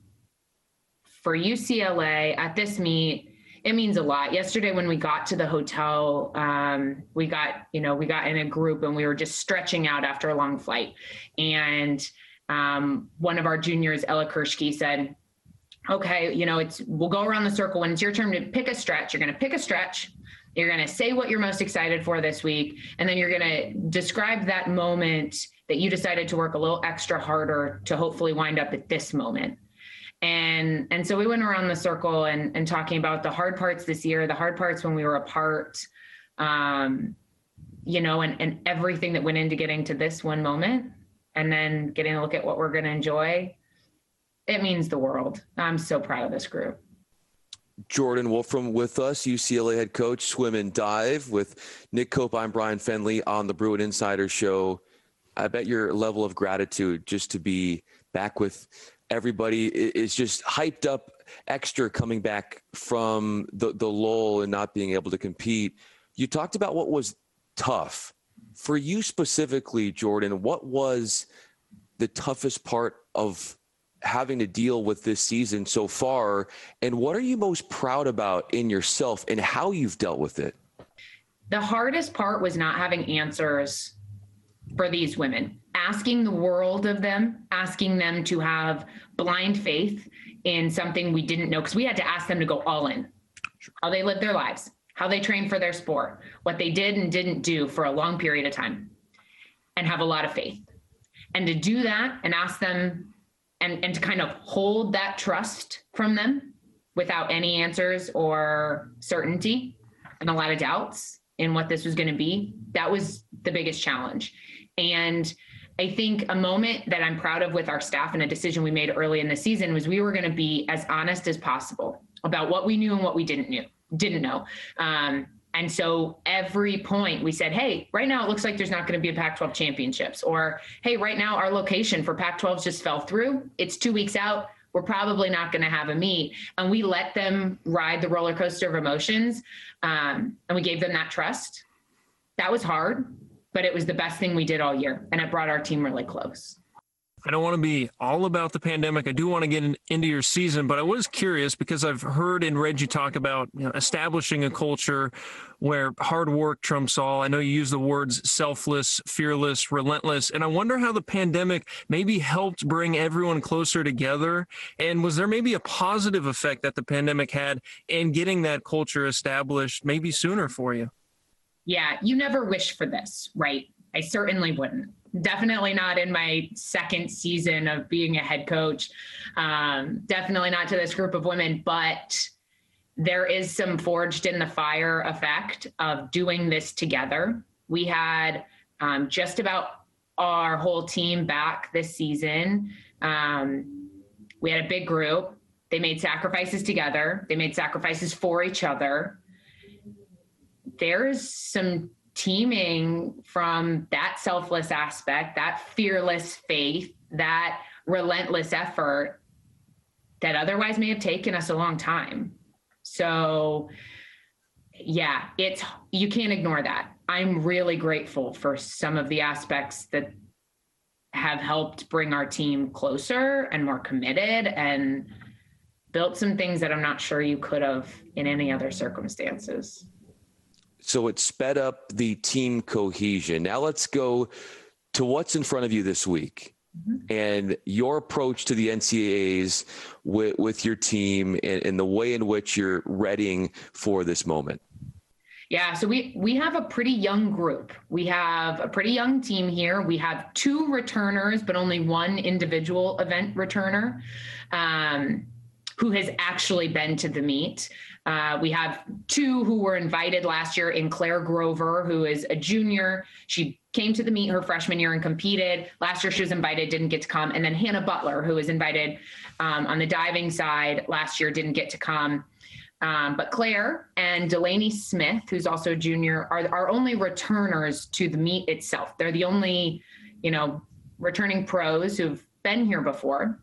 for ucla at this meet it means a lot. Yesterday, when we got to the hotel, um, we got, you know, we got in a group and we were just stretching out after a long flight. And um, one of our juniors, Ella Kirschke, said, okay, you know, it's, we'll go around the circle. When it's your turn to pick a stretch, you're going to pick a stretch. You're going to say what you're most excited for this week. And then you're going to describe that moment that you decided to work a little extra harder to hopefully wind up at this moment and and so we went around the circle and and talking about the hard parts this year the hard parts when we were apart um you know and and everything that went into getting to this one moment and then getting a look at what we're going to enjoy it means the world i'm so proud of this group Jordan Wolfrum with us, UCLA head coach, swim and dive with Nick Koop. I'm Bryan Fenley on the Bruin Insider Show. I bet your level of gratitude just to be back with everybody is just hyped up extra coming back from the, the lull and not being able to compete. You talked about what was tough. For you specifically, Jordan, what was the toughest part of having to deal with this season so far? And what are you most proud about in yourself and how you've dealt with it? The hardest part was not having answers for these women asking the world of them, asking them to have blind faith in something we didn't know, because we had to ask them to go all in, how they lived their lives, how they trained for their sport, what they did and didn't do for a long period of time, and have a lot of faith. And to do that and ask them and, and to kind of hold that trust from them without any answers or certainty and a lot of doubts in what this was going to be, that was the biggest challenge. And I think a moment that I'm proud of with our staff and a decision we made early in the season was we were going to be as honest as possible about what we knew and what we didn't knew didn't know. Um, and so every point we said, hey, right now it looks like there's not going to be a Pac 12 championships. Or, hey, right now our location for Pac 12s just fell through. It's two weeks out. We're probably not going to have a meet. And we let them ride the roller coaster of emotions. Um, and we gave them that trust. That was hard but it was the best thing we did all year and it brought our team really close. I don't want to be all about the pandemic. I do want to get in, into your season, but I was curious because I've heard and read you talk about you know, establishing a culture where hard work trumps all. I know you use the words selfless, fearless, relentless, and I wonder how the pandemic maybe helped bring everyone closer together. And was there maybe a positive effect that the pandemic had in getting that culture established maybe sooner for you? Yeah, you never wish for this, right? I certainly wouldn't. Definitely not in my second season of being a head coach. Um, definitely not to this group of women, but there is some forged in the fire effect of doing this together. We had um, just about our whole team back this season. Um, we had a big group. They made sacrifices together, they made sacrifices for each other there's some teaming from that selfless aspect, that fearless faith, that relentless effort that otherwise may have taken us a long time. So, yeah, it's you can't ignore that. I'm really grateful for some of the aspects that have helped bring our team closer and more committed and built some things that I'm not sure you could have in any other circumstances. So it sped up the team cohesion. Now let's go to what's in front of you this week mm-hmm. and your approach to the NCAAs with, with your team and, and, the way in which you're readying for this moment. Yeah, so we we have a pretty young group. We have a pretty young team here. We have two returners, but only one individual event returner um, who has actually been to the meet. Uh, we have two who were invited last year in Claire Grover, who is a junior. She came to the meet her freshman year and competed. Last year she was invited, didn't get to come. And then Hannah Butler, who was invited um, on the diving side last year, didn't get to come. Um, but Claire and Delaney Smith, who's also a junior, are our only returners to the meet itself. They're the only, you know, returning pros who've been here before.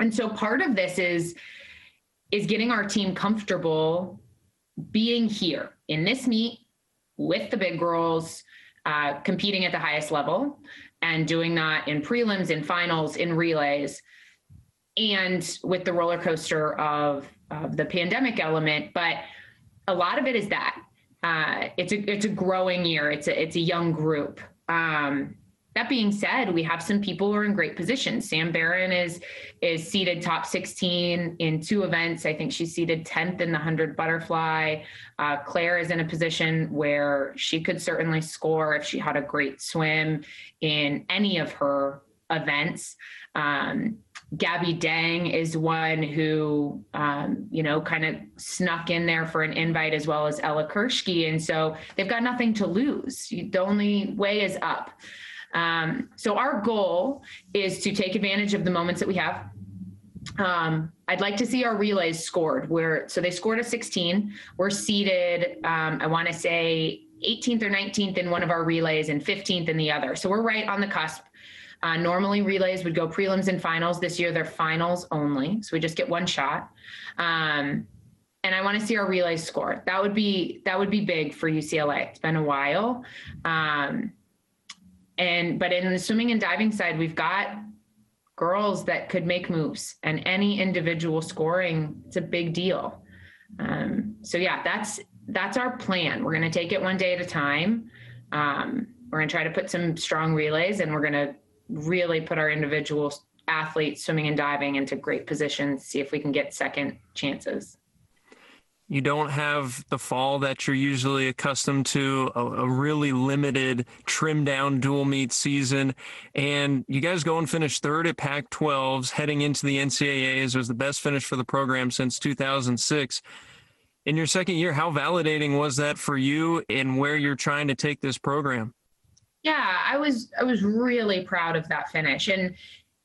And so part of this is is getting our team comfortable being here in this meet with the big girls, uh, competing at the highest level, and doing that in prelims, in finals, in relays, and with the roller coaster of, of the pandemic element. But a lot of it is that uh, it's a it's a growing year. It's a it's a young group. Um, that being said, we have some people who are in great positions. Sam Barron is is seated top 16 in two events. I think she's seated 10th in the 100 butterfly. Uh, Claire is in a position where she could certainly score if she had a great swim in any of her events. Um, Gabby Dang is one who, um, you know, kind of snuck in there for an invite as well as Ella Kirschke. And so they've got nothing to lose. The only way is up. Um, so our goal is to take advantage of the moments that we have. Um, I'd like to see our relays scored where, so they scored a 16. We're seated, um, I want to say 18th or 19th in one of our relays and 15th in the other. So we're right on the cusp. Uh, normally relays would go prelims and finals. This year they're finals only. So we just get one shot. Um, and I want to see our relays score. That would be that would be big for UCLA. It's been a while. Um, and but in the swimming and diving side, we've got girls that could make moves, and any individual scoring, it's a big deal. Um, so yeah, that's that's our plan. We're going to take it one day at a time. Um, we're going to try to put some strong relays, and we're going to really put our individual athletes swimming and diving into great positions. See if we can get second chances you don't have the fall that you're usually accustomed to, a, a, really limited, trimmed down dual meet season. And you guys go and finish third at Pac 12s, heading into the NCAAs. It was the best finish for the program since 2006. In your second year, how validating was that for you and where you're trying to take this program? Yeah, I was I was really proud of that finish. And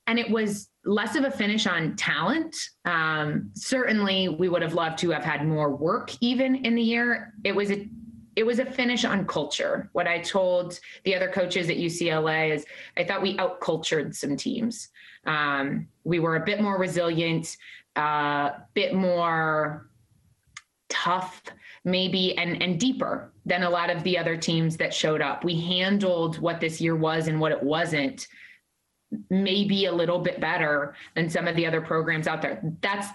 and it was less of a finish on talent. Um, certainly, we would have loved to have had more work even in the year. It was a it was a finish on culture. What I told the other coaches at UCLA is I thought we outcultured some teams. Um, we were a bit more resilient, a uh, bit more tough, maybe, and and deeper than a lot of the other teams that showed up. We handled what this year was and what it wasn't maybe a little bit better than some of the other programs out there. That's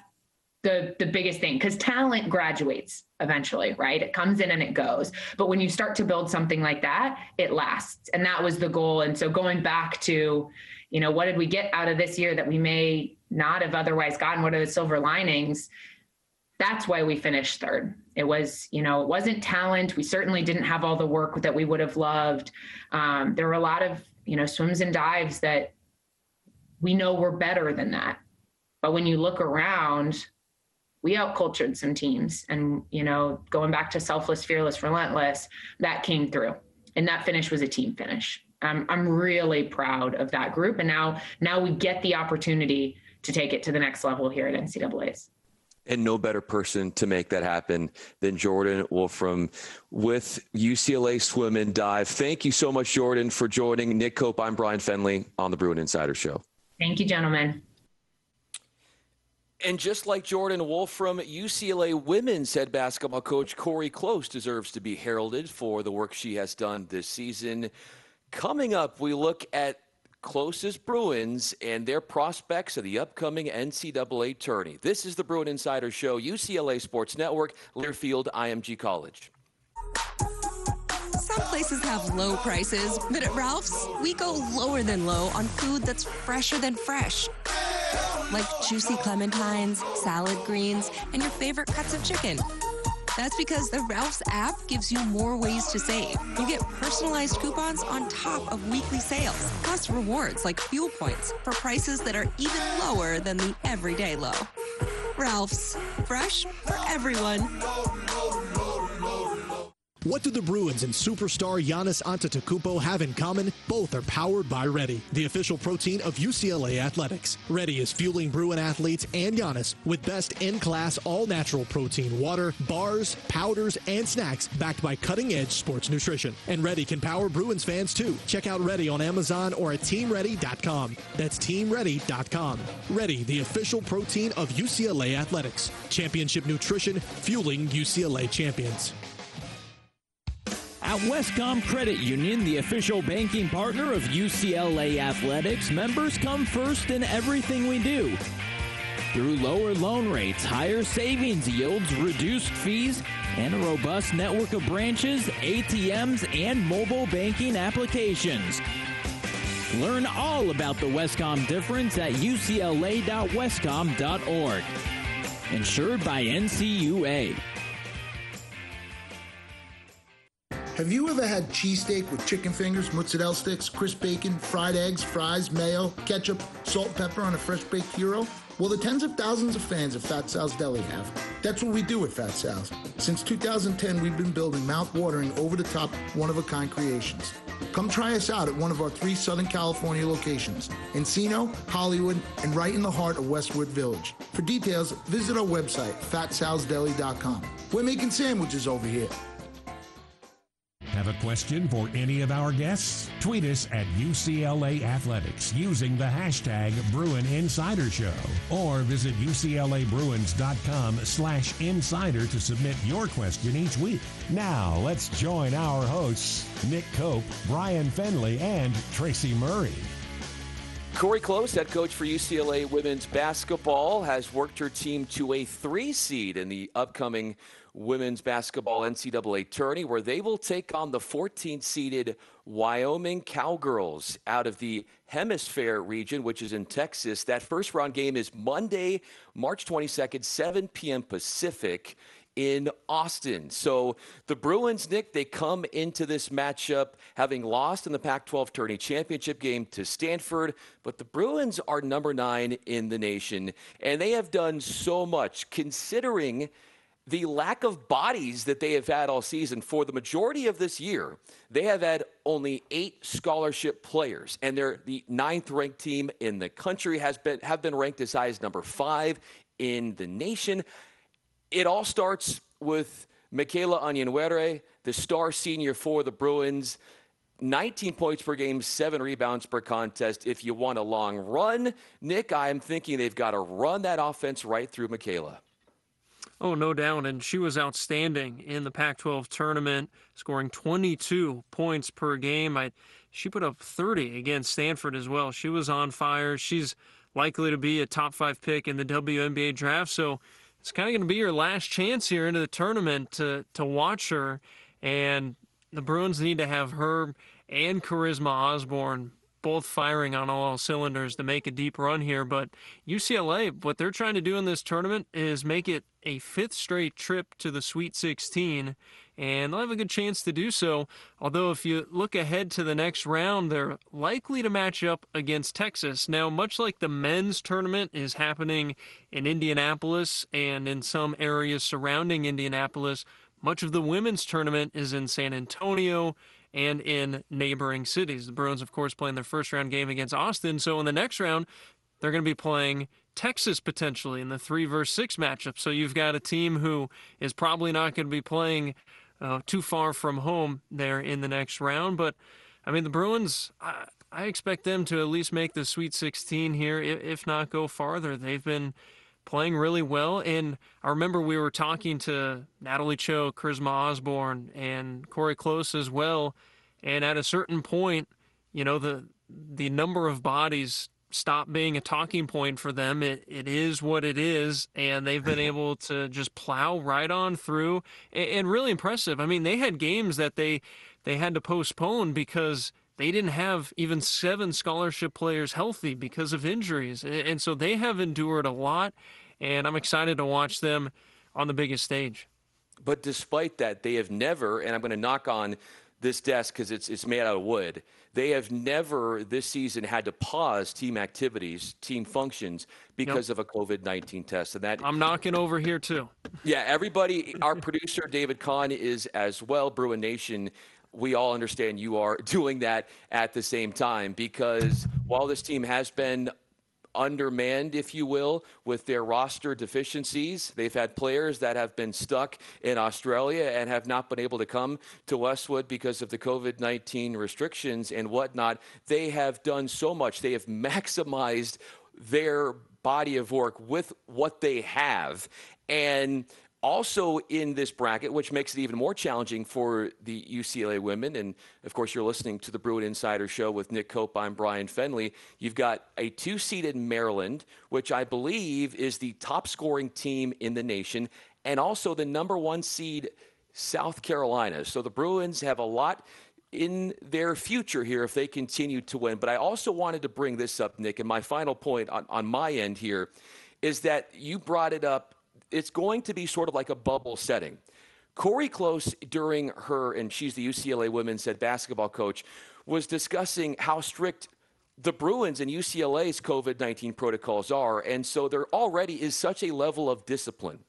the the biggest thing because talent graduates eventually right? It comes in and it goes. But when you start to build something like that it lasts. And that was the goal. And so going back to you know what did we get out of this year that we may not have otherwise gotten? What are the silver linings? That's why we finished third. It was you know it wasn't talent. We certainly didn't have all the work that we would have loved. Um, there were a lot of you know swims and dives that we know we're better than that. But when you look around, we outcultured some teams. And, you know, going back to selfless, fearless, relentless, that came through. And that finish was a team finish. I'm, I'm really proud of that group. And now, now we get the opportunity to take it to the next level here at NCAA's. And no better person to make that happen than Jordan Wolfrum with UCLA Swim and Dive. Thank you so much, Jordan, for joining Nick Koop. I'm Bryan Fenley on the Bruin Insider Show. Thank you, gentlemen. And just like Jordan Wolfrum, UCLA women's head basketball coach Cori Close deserves to be heralded for the work she has done this season. Coming up, we look at Close's Bruins and their prospects of the upcoming NCAA tourney. This is the Bruin Insider Show, UCLA Sports Network, Learfield IMG College. Some places have low prices, but at Ralph's, we go lower than low on food that's fresher than fresh. Like juicy clementines, salad greens, and your favorite cuts of chicken. That's because the Ralph's app gives you more ways to save. You get personalized coupons on top of weekly sales, plus rewards like fuel points for prices that are even lower than the everyday low. Ralph's, fresh for everyone. What do the Bruins and superstar Giannis Antetokounmpo have in common? Both are powered by Ready, the official protein of UCLA Athletics. Ready is fueling Bruin athletes and Giannis with best in-class all-natural protein water, bars, powders, and snacks backed by cutting-edge sports nutrition. And Ready can power Bruins fans too. Check out Ready on Amazon or at teamready.com. That's teamready.com. Ready, the official protein of UCLA Athletics. Championship nutrition fueling UCLA champions. At Wescom Credit Union, the official banking partner of UCLA Athletics, members come first in everything we do. Through lower loan rates, higher savings yields, reduced fees, and a robust network of branches, ATMs, and mobile banking applications. Learn all about the Wescom difference at ucla.wescom.org. Insured by NCUA. Have you ever had cheesesteak with chicken fingers, mozzarella sticks, crisp bacon, fried eggs, fries, mayo, ketchup, salt, pepper on a fresh baked hero? Well, the tens of thousands of fans of Fat Sal's Deli have. That's what we do at Fat Sal's. Since 2010, we've been building mouth-watering, over-the-top, one-of-a-kind creations. Come try us out at one of our three Southern California locations, Encino, Hollywood, and right in the heart of Westwood Village. For details, visit our website, fatsalsdeli.com. We're making sandwiches over here. Have a question for any of our guests? Tweet us at UCLA Athletics using the hashtag Bruin Insider Show or visit UCLABruins.com slash insider to submit your question each week. Now let's join our hosts, Nick Koop, Bryan Fenley, and Tracy Murray. Cori Close, head coach for UCLA women's basketball, has worked her team to a three seed in the upcoming women's basketball NCAA tourney, where they will take on the 14 seeded Wyoming Cowgirls out of the Hemisfair region, which is in Texas. That first round game is Monday, March 22nd, 7 p.m. Pacific in Austin. So the Bruins, Nick, they come into this matchup having lost in the Pac 12 tourney championship game to Stanford, but the Bruins are number nine in the nation, and they have done so much considering the lack of bodies that they have had all season for the majority of this year they have had only eight scholarship players and they're the ninth ranked team in the country has been have been ranked as high as number five in the nation it all starts with Michaela Onyenwere, the star senior for the Bruins. 19 points per game, seven rebounds per contest. If you want a long run, Nick, I'm thinking they've got to run that offense right through Michaela. Oh, no doubt. And she was outstanding in the Pac 12 tournament, scoring 22 points per game. I, she put up 30 against Stanford as well. She was on fire. She's likely to be a top five pick in the WNBA draft. So it's kind of going to be your last chance here into the tournament to, to watch her. And the Bruins need to have her and Charisma Osborne both firing on all cylinders to make a deep run here. But UCLA, what they're trying to do in this tournament is make it a fifth straight trip to the Sweet 16, and they'll have a good chance to do so. Although, if you look ahead to the next round, they're likely to match up against Texas. Now, much like the men's tournament is happening in Indianapolis and in some areas surrounding Indianapolis, much of the women's tournament is in San Antonio and in neighboring cities. The Bruins, of course, playing their first round game against Austin. So in the next round, they're going to be playing Texas potentially in the three versus six matchup. So you've got a team who is probably not going to be playing uh, too far from home there in the next round. But I mean, the Bruins, I, I expect them to at least make the Sweet 16 here, if not go farther. They've been playing really well. And I remember we were talking to Natalie Chou, Charisma Osborne, and Cori Close as well. And at a certain point, you know, the the number of bodies stop being a talking point for them. It it is what it is, and they've been mm-hmm. able to just plow right on through and, and really impressive. I mean, they had games that they they had to postpone because they didn't have even seven scholarship players healthy because of injuries. And so they have endured a lot, and I'm excited to watch them on the biggest stage. But despite that, they have never, and I'm going to knock on this desk because it's, it's made out of wood. They have never this season had to pause team activities, team functions because of a COVID 19 test. And that I'm knocking over here too. yeah, everybody, our producer, David Kahn, is as well. Bruin Nation, we all understand you are doing that at the same time because while this team has been undermanned, if you will, with their roster deficiencies. They've had players that have been stuck in Australia and have not been able to come to Westwood because of the COVID 19 restrictions and whatnot. They have done so much, they have maximized their body of work with what they have. And also in this bracket, which makes it even more challenging for the UCLA women. And of course, you're listening to the Bruin Insider Show with Nick Koop. I'm Bryan Fenley. You've got a two seeded Maryland, which I believe is the top scoring team in the nation, and also the number one seed South Carolina. So the Bruins have a lot in their future here if they continue to win. But I also wanted to bring this up, Nick, and my final point on, on my end here is that you brought it up it's going to be sort of like a bubble setting. Cori Close, during her, and she's the UCLA women's head basketball coach, was discussing how strict the Bruins and UCLA's COVID 19 protocols are. And so there already is such a level of discipline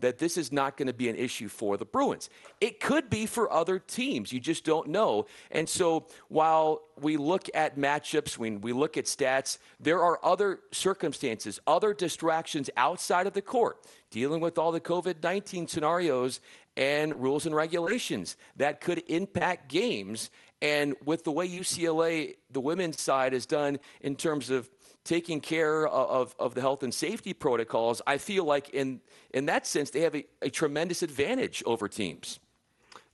that this is not going to be an issue for the Bruins. It could be for other teams. You just don't know. And so while we look at matchups, when we look at stats, there are other circumstances, other distractions outside of the court, dealing with all the COVID 19 scenarios and rules and regulations that could impact games. And with the way UCLA, the women's side, has done in terms of taking care of, of the health and safety protocols, I feel like in, in that sense, they have a, a tremendous advantage over teams.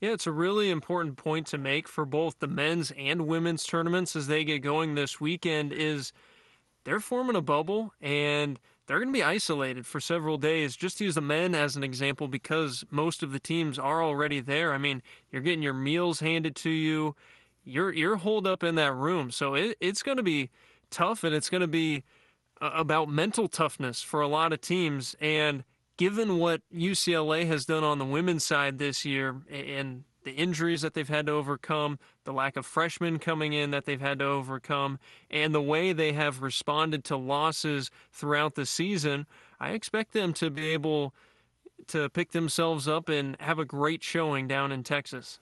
Yeah, it's a really important point to make for both the men's and women's tournaments as they get going this weekend is they're forming a bubble and they're going to be isolated for several days. Just use the men as an example because most of the teams are already there. I mean, you're getting your meals handed to you. You're you're holed up in that room. So it, it's going to be tough and it's going to be uh, about mental toughness for a lot of teams. And given what UCLA has done on the women's side this year and the injuries that they've had to overcome, the lack of freshmen coming in that they've had to overcome, and the way they have responded to losses throughout the season, I expect them to be able to pick themselves up and have a great showing down in Texas.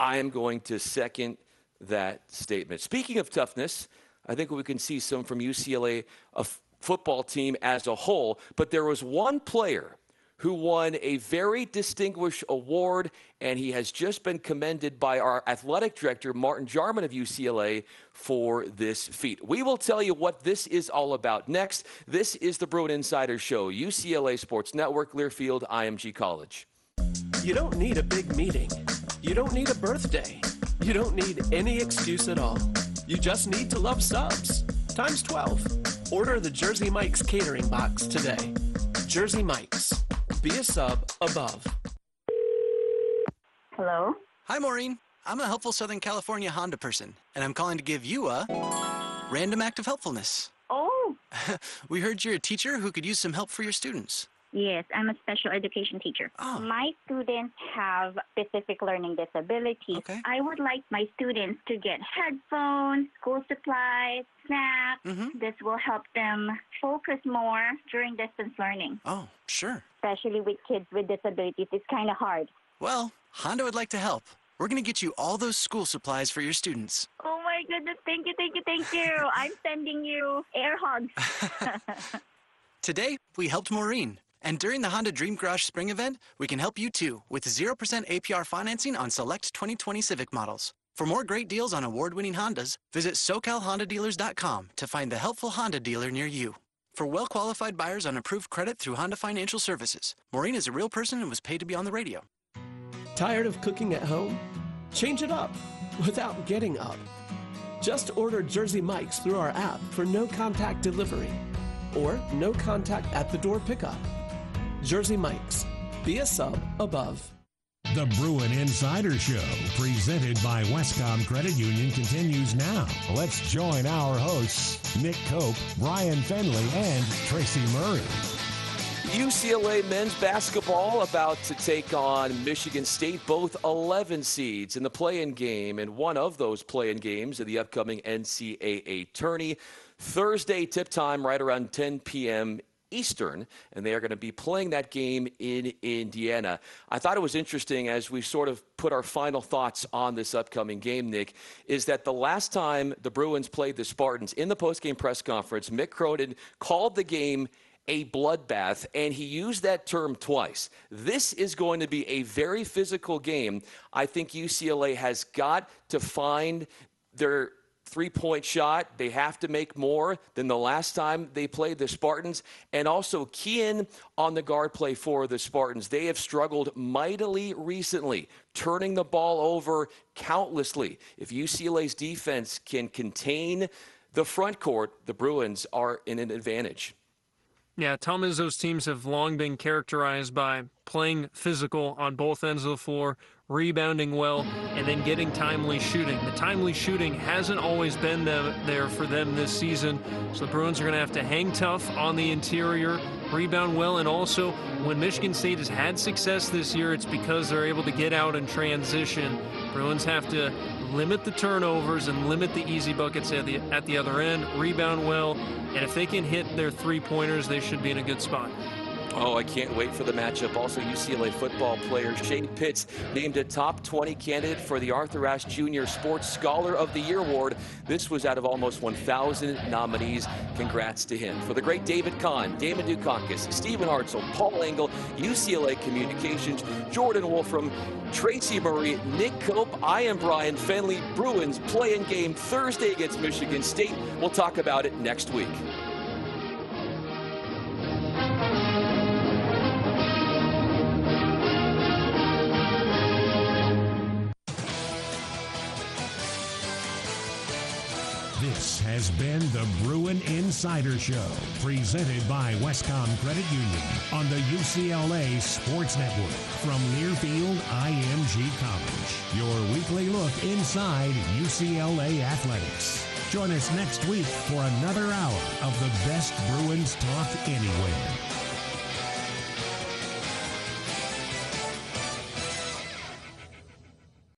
I am going to second that statement. Speaking of toughness, I think we can see some from UCLA, a f- football team as a whole. But there was one player who won a very distinguished award, and he has just been commended by our athletic director, Martin Jarmond of UCLA, for this feat. We will tell you what this is all about next. This is the Bruin Insider Show, UCLA Sports Network, Learfield, IMG College. You don't need a big meeting. You don't need a birthday. You don't need any excuse at all. You just need to love subs. Times 12. Order the Jersey Mike's catering box today. Jersey Mike's. Be a sub above. Hello? Hi, Maureen. I'm a helpful Southern California Honda person, and I'm calling to give you a random act of helpfulness. Oh, we heard you're a teacher who could use some help for your students. Yes, I'm a special education teacher. Oh. My students have specific learning disabilities. Okay. I would like my students to get headphones, school supplies, snacks. Mm-hmm. This will help them focus more during distance learning. Oh, sure. Especially with kids with disabilities, it's kind of hard. Well, Honda would like to help. We're going to get you all those school supplies for your students. Oh my goodness, thank you, thank you, thank you. I'm sending you air hugs. Today, we helped Maureen. And during the Honda Dream Garage Spring event, we can help you too with 0% APR financing on select 2020 Civic models. For more great deals on award winning Hondas, visit SoCalHondaDealers.com to find the helpful Honda dealer near you. For well qualified buyers on approved credit through Honda Financial Services, Maureen is a real person and was paid to be on the radio. Tired of cooking at home? Change it up without getting up. Just order Jersey Mike's through our app for no contact delivery or no contact at the door pickup. Jersey Mike's. Be a sub above. The Bruin Insider Show, presented by Wescom Credit Union, continues now. Let's join our hosts, Nick Koop, Bryan Fenley, and Tracy Murray. UCLA men's basketball about to take on Michigan State, both 11 seeds in the play-in game, and one of those play-in games in the upcoming NCAA tourney. Thursday tip time right around 10 p.m. Eastern, and they are going to be playing that game in Indiana. I thought it was interesting as we sort of put our final thoughts on this upcoming game, Nick, is that the last time the Bruins played the Spartans in the postgame press conference, Mick Cronin called the game a bloodbath, and he used that term twice. This is going to be a very physical game. I think UCLA has got to find their three point shot. They have to make more than the last time they played the Spartans. And also key in on the guard play for the Spartans. They have struggled mightily recently, turning the ball over countlessly. If UCLA's defense can contain the front court, the Bruins are in an advantage. Yeah, Tom Izzo's teams have long been characterized by playing physical on both ends of the floor, rebounding well, and then getting timely shooting. The timely shooting hasn't always been there for them this season, so the Bruins are going to have to hang tough on the interior, rebound well, and also when Michigan State has had success this year, it's because they're able to get out and transition. Bruins have to limit the turnovers and limit the easy buckets at the at the other end, rebound well, and if they can hit their three pointers, they should be in a good spot. Oh, I can't wait for the matchup. Also, UCLA football player Shane Pitts named a top 20 candidate for the Arthur Ashe Jr. Sports Scholar of the Year award. This was out of almost 1,000 nominees. Congrats to him. For the great David Kahn, Damon Dukakis, Stephen Hartzell, Paul Engel, UCLA Communications, Jordan Wolfrum, Tracy Murray, Nick Koop, I am Bryan Fenley. Bruins play in game Thursday against Michigan State. We'll talk about it next week. Has been the Bruin Insider Show, presented by Wescom Credit Union on the UCLA Sports Network from Learfield IMG College. Your weekly look inside UCLA athletics. Join us next week for another hour of the best Bruins talk anywhere.